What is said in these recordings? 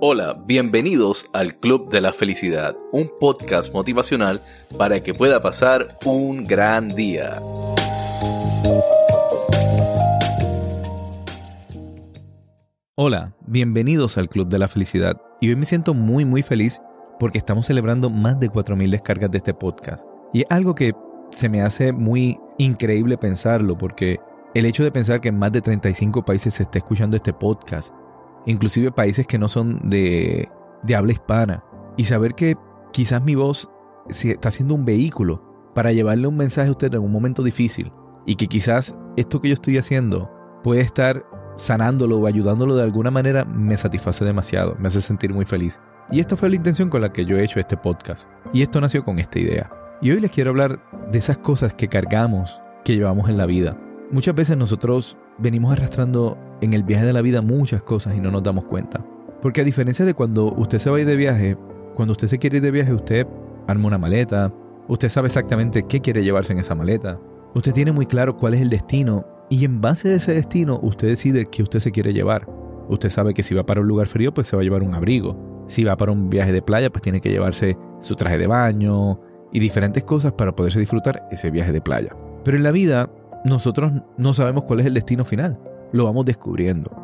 Hola, bienvenidos al Club de la Felicidad, un podcast motivacional para que pueda pasar un gran día. Hola, bienvenidos al Club de la Felicidad y hoy me siento muy muy feliz porque estamos celebrando más de 4.000 descargas de este podcast. Y es algo que se me hace muy increíble pensarlo porque el hecho de pensar que en más de 35 países se está escuchando este podcast, inclusive países que no son de, de habla hispana, y saber que quizás mi voz está siendo un vehículo para llevarle un mensaje a usted en un momento difícil, y que quizás esto que yo estoy haciendo puede estar sanándolo o ayudándolo de alguna manera, me satisface demasiado, me hace sentir muy feliz. Y esta fue la intención con la que yo he hecho este podcast. Y esto nació con esta idea. Y hoy les quiero hablar de esas cosas que cargamos, que llevamos en la vida. Muchas veces nosotros venimos arrastrando en el viaje de la vida muchas cosas y no nos damos cuenta. Porque a diferencia de cuando usted se va a ir de viaje, cuando usted se quiere ir de viaje, usted arma una maleta, usted sabe exactamente qué quiere llevarse en esa maleta, usted tiene muy claro cuál es el destino y en base a ese destino usted decide qué usted se quiere llevar. Usted sabe que si va para un lugar frío, pues se va a llevar un abrigo. Si va para un viaje de playa, pues tiene que llevarse su traje de baño y diferentes cosas para poderse disfrutar ese viaje de playa. Pero en la vida nosotros no sabemos cuál es el destino final. Lo vamos descubriendo.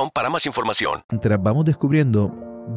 para más información. Mientras vamos descubriendo,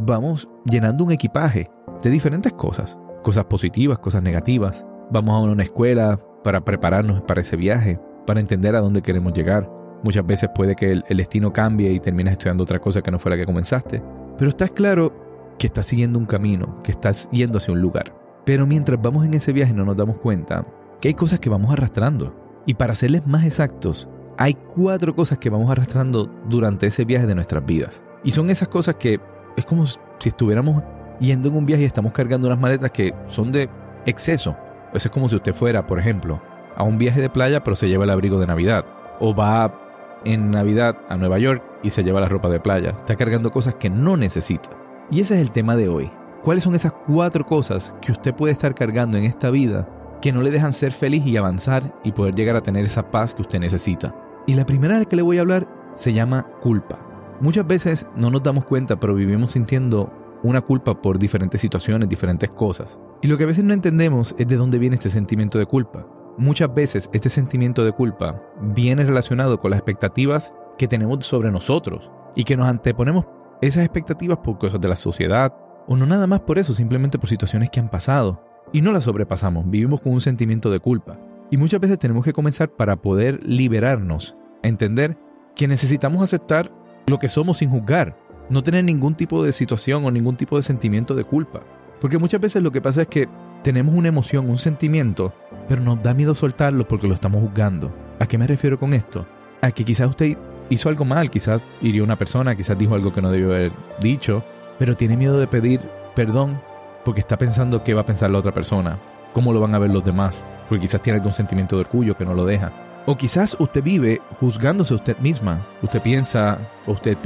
vamos llenando un equipaje de diferentes cosas. Cosas positivas, cosas negativas. Vamos a una escuela para prepararnos para ese viaje, para entender a dónde queremos llegar. Muchas veces puede que el, el destino cambie y termines estudiando otra cosa que no fue la que comenzaste. Pero estás claro que estás siguiendo un camino, que estás yendo hacia un lugar. Pero mientras vamos en ese viaje no nos damos cuenta que hay cosas que vamos arrastrando. Y para serles más exactos, hay cuatro cosas que vamos arrastrando durante ese viaje de nuestras vidas. Y son esas cosas que es como si estuviéramos yendo en un viaje y estamos cargando unas maletas que son de exceso. Eso es como si usted fuera, por ejemplo, a un viaje de playa pero se lleva el abrigo de Navidad. O va en Navidad a Nueva York y se lleva la ropa de playa. Está cargando cosas que no necesita. Y ese es el tema de hoy. ¿Cuáles son esas cuatro cosas que usted puede estar cargando en esta vida que no le dejan ser feliz y avanzar y poder llegar a tener esa paz que usted necesita? Y la primera de que le voy a hablar se llama culpa. Muchas veces no nos damos cuenta, pero vivimos sintiendo una culpa por diferentes situaciones, diferentes cosas. Y lo que a veces no entendemos es de dónde viene este sentimiento de culpa. Muchas veces este sentimiento de culpa viene relacionado con las expectativas que tenemos sobre nosotros y que nos anteponemos esas expectativas por cosas de la sociedad o no nada más por eso, simplemente por situaciones que han pasado y no las sobrepasamos, vivimos con un sentimiento de culpa. Y muchas veces tenemos que comenzar para poder liberarnos, entender que necesitamos aceptar lo que somos sin juzgar, no tener ningún tipo de situación o ningún tipo de sentimiento de culpa. Porque muchas veces lo que pasa es que tenemos una emoción, un sentimiento, pero nos da miedo soltarlo porque lo estamos juzgando. ¿A qué me refiero con esto? A que quizás usted hizo algo mal, quizás hirió a una persona, quizás dijo algo que no debió haber dicho, pero tiene miedo de pedir perdón porque está pensando qué va a pensar la otra persona, cómo lo van a ver los demás, porque quizás tiene algún sentimiento de orgullo que no lo deja. O quizás usted vive juzgándose a usted misma. Usted piensa, o usted,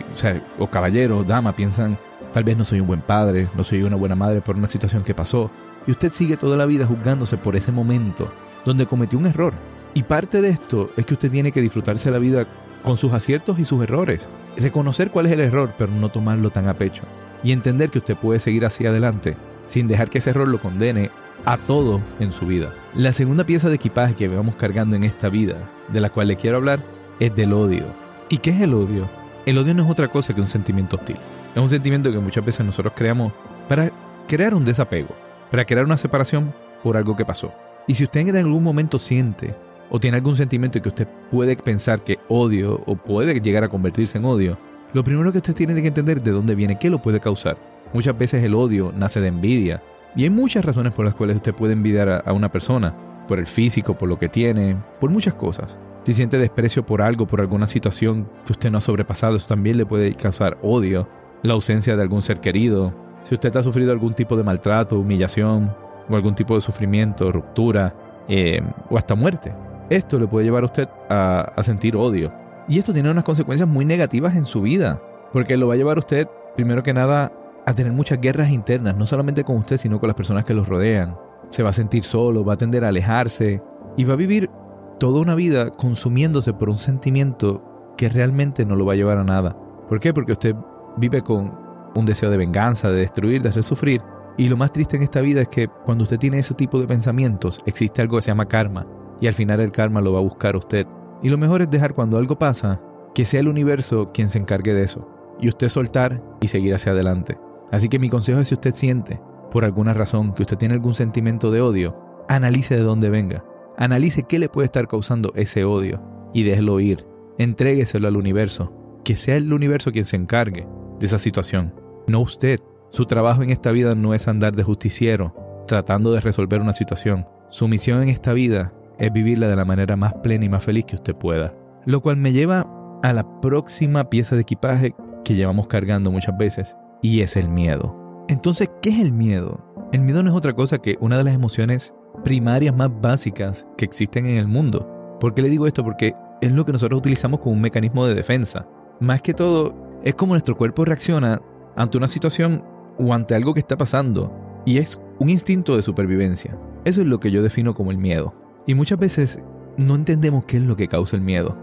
o, o caballero, dama, piensan, tal vez no soy un buen padre, no soy una buena madre por una situación que pasó. Y usted sigue toda la vida juzgándose por ese momento donde cometió un error. Y parte de esto es que usted tiene que disfrutarse la vida con sus aciertos y sus errores. Reconocer cuál es el error, pero no tomarlo tan a pecho. Y entender que usted puede seguir hacia adelante sin dejar que ese error lo condene a todo en su vida. La segunda pieza de equipaje que vamos cargando en esta vida, de la cual le quiero hablar, es del odio. ¿Y qué es el odio? El odio no es otra cosa que un sentimiento hostil. Es un sentimiento que muchas veces nosotros creamos para crear un desapego, para crear una separación por algo que pasó. Y si usted en algún momento siente o tiene algún sentimiento que usted puede pensar que odio o puede llegar a convertirse en odio, lo primero que usted tiene que entender de dónde viene, qué lo puede causar. Muchas veces el odio nace de envidia, y hay muchas razones por las cuales usted puede envidiar a, una persona, por el físico, por lo que tiene, por muchas cosas. Si siente desprecio por algo, por alguna situación que usted no ha sobrepasado, eso también le puede causar odio. la ausencia de algún ser querido, si usted ha sufrido algún tipo de maltrato, humillación o algún tipo de sufrimiento, ruptura eh, o hasta muerte. Esto le puede llevar a usted a, sentir odio. Y esto tiene unas consecuencias muy negativas en su vida, porque lo va a llevar usted, primero que nada, a tener muchas guerras internas, no solamente con usted, sino con las personas que lo rodean. Se va a sentir solo, va a tender a alejarse y va a vivir toda una vida consumiéndose por un sentimiento que realmente no lo va a llevar a nada. ¿Por qué? Porque usted vive con un deseo de venganza, de destruir, de hacer sufrir. Y lo más triste en esta vida es que cuando usted tiene ese tipo de pensamientos, existe algo que se llama karma. Y al final el karma lo va a buscar usted. Y lo mejor es dejar cuando algo pasa, que sea el universo quien se encargue de eso. Y usted soltar y seguir hacia adelante. Así que mi consejo es si usted siente, por alguna razón, que usted tiene algún sentimiento de odio, analice de dónde venga. Analice qué le puede estar causando ese odio y déjelo ir. Entrégueselo al universo. Que sea el universo quien se encargue de esa situación, no usted. Su trabajo en esta vida no es andar de justiciero, tratando de resolver una situación. Su misión en esta vida es vivirla de la manera más plena y más feliz que usted pueda. Lo cual me lleva a la próxima pieza de equipaje que llevamos cargando muchas veces, y es el miedo. Entonces, ¿qué es el miedo? El miedo no es otra cosa que una de las emociones primarias más básicas que existen en el mundo. ¿Por qué le digo esto? Porque es lo que nosotros utilizamos como un mecanismo de defensa. Más que todo, es como nuestro cuerpo reacciona ante una situación o ante algo que está pasando, y es un instinto de supervivencia. Eso es lo que yo defino como el miedo. Y muchas veces no entendemos qué es lo que causa el miedo.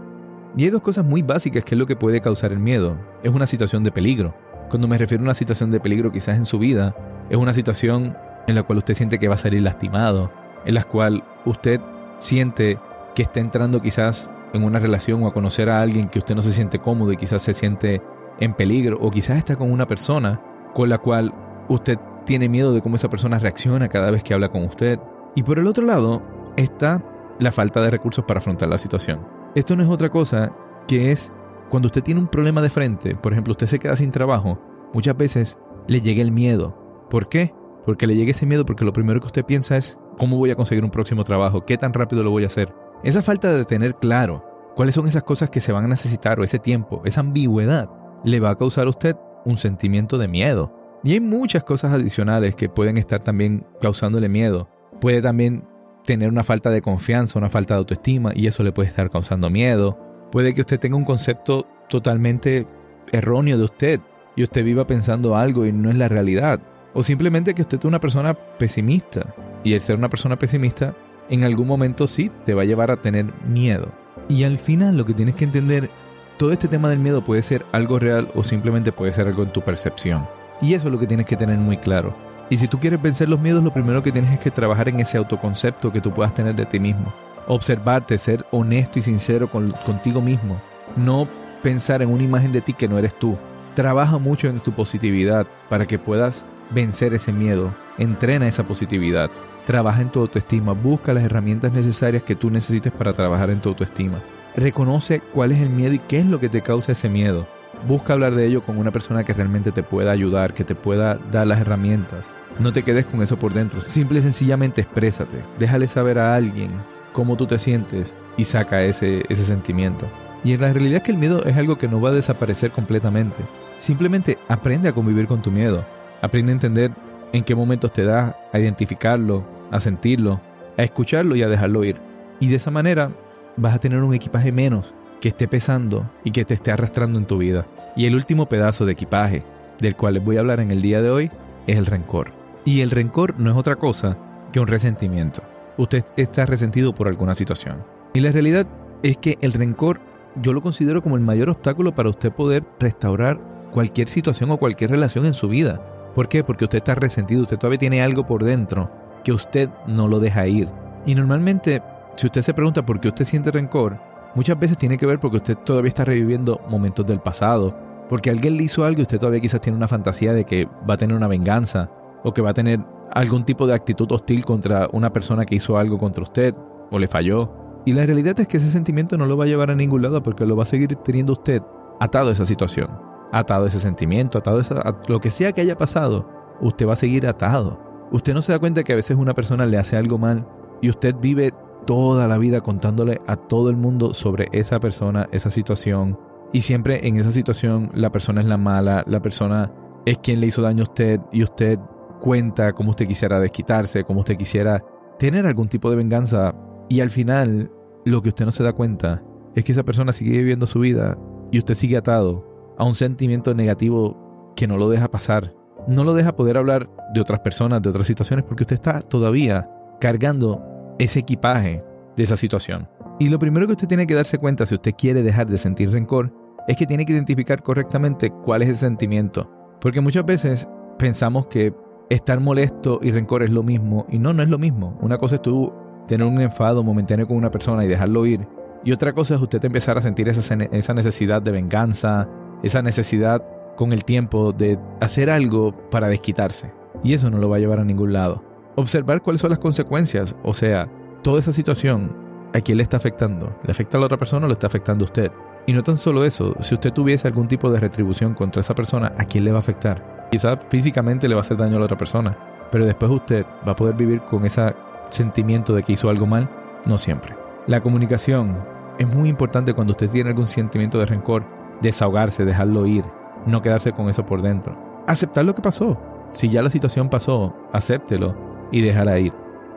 Y hay dos cosas muy básicas que es lo que puede causar el miedo. Es una situación de peligro. Cuando me refiero a una situación de peligro quizás en su vida, es una situación en la cual usted siente que va a salir lastimado, en la cual usted siente que está entrando quizás en una relación o a conocer a alguien que usted no se siente cómodo y quizás se siente en peligro o quizás está con una persona con la cual usted tiene miedo de cómo esa persona reacciona cada vez que habla con usted. Y por el otro lado está la falta de recursos para afrontar la situación. Esto no es otra cosa que es cuando usted tiene un problema de frente, por ejemplo, usted se queda sin trabajo, muchas veces le llega el miedo. ¿Por qué? Porque le llega ese miedo porque lo primero que usted piensa es cómo voy a conseguir un próximo trabajo, qué tan rápido lo voy a hacer. Esa falta de tener claro cuáles son esas cosas que se van a necesitar o ese tiempo, esa ambigüedad, le va a causar a usted un sentimiento de miedo. Y hay muchas cosas adicionales que pueden estar también causándole miedo. Puede también tener una falta de confianza, una falta de autoestima y eso le puede estar causando miedo. Puede que usted tenga un concepto totalmente erróneo de usted y usted viva pensando algo y no es la realidad. O simplemente que usted es una persona pesimista y el ser una persona pesimista en algún momento sí te va a llevar a tener miedo. Y al final lo que tienes que entender todo este tema del miedo puede ser algo real o simplemente puede ser algo en tu percepción. Y eso es lo que tienes que tener muy claro. Y si tú quieres vencer los miedos, lo primero que tienes es que trabajar en ese autoconcepto que tú puedas tener de ti mismo. Observarte, ser honesto y sincero contigo mismo. No pensar en una imagen de ti que no eres tú. Trabaja mucho en tu positividad para que puedas vencer ese miedo. Entrena esa positividad. Trabaja en tu autoestima. Busca las herramientas necesarias que tú necesites para trabajar en tu autoestima. Reconoce cuál es el miedo y qué es lo que te causa ese miedo. Busca hablar de ello con una persona que realmente te pueda ayudar, que te pueda dar las herramientas. No te quedes con eso por dentro. Simple y sencillamente exprésate. Déjale saber a alguien cómo tú te sientes y saca ese, ese sentimiento. Y en la realidad es que el miedo es algo que no va a desaparecer completamente. Simplemente aprende a convivir con tu miedo. Aprende a entender en qué momentos te da, a identificarlo, a sentirlo, a escucharlo y a dejarlo ir. Y de esa manera vas a tener un equipaje menos que esté pesando y que te esté arrastrando en tu vida. Y el último pedazo de equipaje del cual les voy a hablar en el día de hoy es el rencor. Y el rencor no es otra cosa que un resentimiento. Usted está resentido por alguna situación. Y la realidad es que el rencor yo lo considero como el mayor obstáculo para usted poder restaurar cualquier situación o cualquier relación en su vida. ¿Por qué? Porque usted está resentido, usted todavía tiene algo por dentro que usted no lo deja ir. Y normalmente si usted se pregunta por qué usted siente rencor, muchas veces tiene que ver porque usted todavía está reviviendo momentos del pasado, porque alguien le hizo algo y usted todavía quizás tiene una fantasía de que va a tener una venganza o que va a tener algún tipo de actitud hostil contra una persona que hizo algo contra usted o le falló. Y la realidad es que ese sentimiento no lo va a llevar a ningún lado porque lo va a seguir teniendo usted atado a esa situación, atado a ese sentimiento, atado a, a lo que sea que haya pasado, usted va a seguir atado. Usted no se da cuenta que a veces una persona le hace algo mal y usted vive toda la vida contándole a todo el mundo sobre esa persona, esa situación, Y siempre en esa situación la persona es la mala, la persona es quien le hizo daño a usted y usted cuenta cómo usted quisiera desquitarse, cómo usted quisiera tener algún tipo de venganza. Y al final lo que usted no se da cuenta es que esa persona sigue viviendo su vida y usted sigue atado a un sentimiento negativo que no lo deja pasar. No lo deja poder hablar de otras personas, de otras situaciones, porque usted está todavía cargando ese equipaje de esa situación. Y lo primero que usted tiene que darse cuenta si usted quiere dejar de sentir rencor es que tiene que identificar correctamente cuál es el sentimiento. Porque muchas veces pensamos que estar molesto y rencor es lo mismo y no, no es lo mismo. Una cosa es tú tener un enfado momentáneo con una persona y dejarlo ir. Y otra cosa es usted empezar a sentir esa, esa necesidad de venganza, esa necesidad con el tiempo de hacer algo para desquitarse. Y eso no lo va a llevar a ningún lado. Observar cuáles son las consecuencias, o sea, toda esa situación, ¿a quién le está afectando? ¿Le afecta a la otra persona o le está afectando a usted? Y no tan solo eso, si usted tuviese algún tipo de retribución contra esa persona, ¿a quién le va a afectar? Quizás físicamente le va a hacer daño a la otra persona, pero después usted va a poder vivir con ese sentimiento de que hizo algo mal, no siempre. La comunicación es muy importante cuando usted tiene algún sentimiento de rencor, desahogarse, dejarlo ir, no quedarse con eso por dentro. Aceptar lo que pasó. Si ya la situación pasó, acéptelo y déjala ir.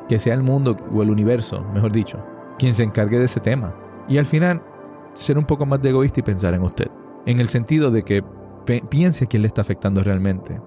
Que sea el mundo o el universo, mejor dicho, quien se encargue de ese tema. Y al final, ser un poco más de egoísta y pensar en usted. En el sentido de que piense a quién le está afectando realmente.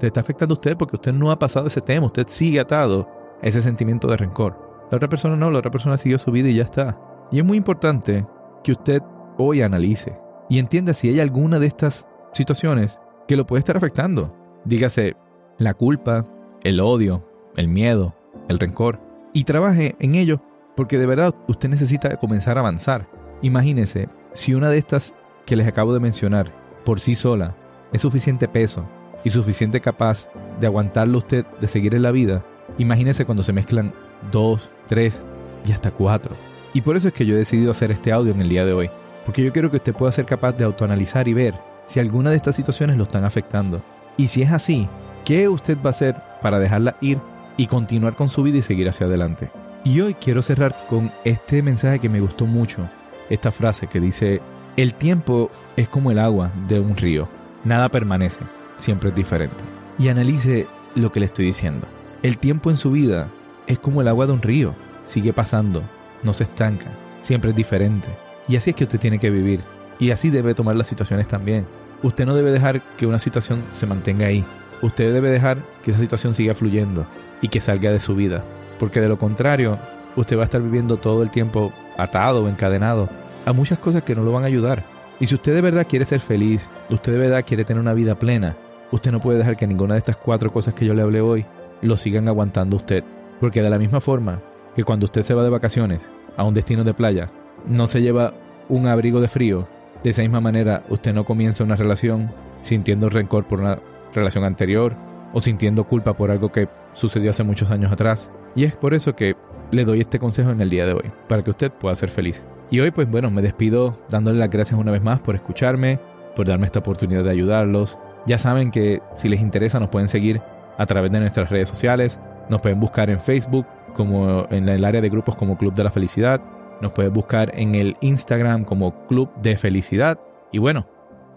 Le está afectando a usted porque usted no ha pasado ese tema, usted sigue atado a ese sentimiento de rencor. La otra persona no, la otra persona siguió su vida y ya está. Y es muy importante que usted hoy analice y entienda si hay alguna de estas situaciones que lo puede estar afectando. Dígase la culpa, el odio, el miedo, el rencor. Y trabaje en ello porque de verdad usted necesita comenzar a avanzar. Imagínese si una de estas que les acabo de mencionar por sí sola es suficiente peso y suficiente capaz de aguantarlo usted de seguir en la vida. Imagínese cuando se mezclan dos, tres y hasta cuatro. Y por eso es que yo he decidido hacer este audio en el día de hoy. Porque yo quiero que usted pueda ser capaz de autoanalizar y ver si alguna de estas situaciones lo están afectando. Y si es así, ¿qué usted va a hacer para dejarla ir y continuar con su vida y seguir hacia adelante? Y hoy quiero cerrar con este mensaje que me gustó mucho, esta frase que dice, el tiempo es como el agua de un río, nada permanece, siempre es diferente. Y analice lo que le estoy diciendo. El tiempo en su vida es como el agua de un río, sigue pasando, no se estanca, siempre es diferente. Y así es que usted tiene que vivir. Y así debe tomar las situaciones también. Usted no debe dejar que una situación se mantenga ahí. Usted debe dejar que esa situación siga fluyendo y que salga de su vida. Porque de lo contrario, usted va a estar viviendo todo el tiempo atado o encadenado a muchas cosas que no lo van a ayudar. Y si usted de verdad quiere ser feliz, usted de verdad quiere tener una vida plena, usted no puede dejar que ninguna de estas cuatro cosas que yo le hablé hoy lo sigan aguantando usted. Porque de la misma forma que cuando usted se va de vacaciones a un destino de playa, no se lleva un abrigo de frío de esa misma manera, usted no comienza una relación sintiendo rencor por una relación anterior o sintiendo culpa por algo que sucedió hace muchos años atrás. Y es por eso que le doy este consejo en el día de hoy, para que usted pueda ser feliz. Y hoy pues bueno, me despido dándole las gracias una vez más por escucharme, por darme esta oportunidad de ayudarlos. Ya saben que si les interesa nos pueden seguir a través de nuestras redes sociales, nos pueden buscar en Facebook como en el área de grupos como Club de la Felicidad nos puedes buscar en el Instagram como Club de Felicidad. Y bueno,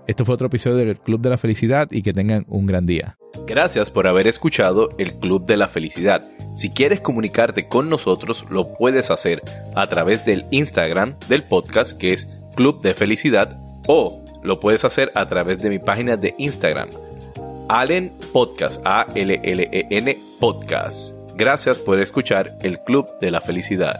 esto fue otro episodio del Club de la Felicidad y que tengan un gran día. Gracias por haber escuchado el Club de la Felicidad. Si quieres comunicarte con nosotros, lo puedes hacer a través del Instagram del podcast que es Club de Felicidad o lo puedes hacer a través de mi página de Instagram, Allen Podcast, A-L-L-E-N Podcast. Gracias por escuchar el Club de la Felicidad.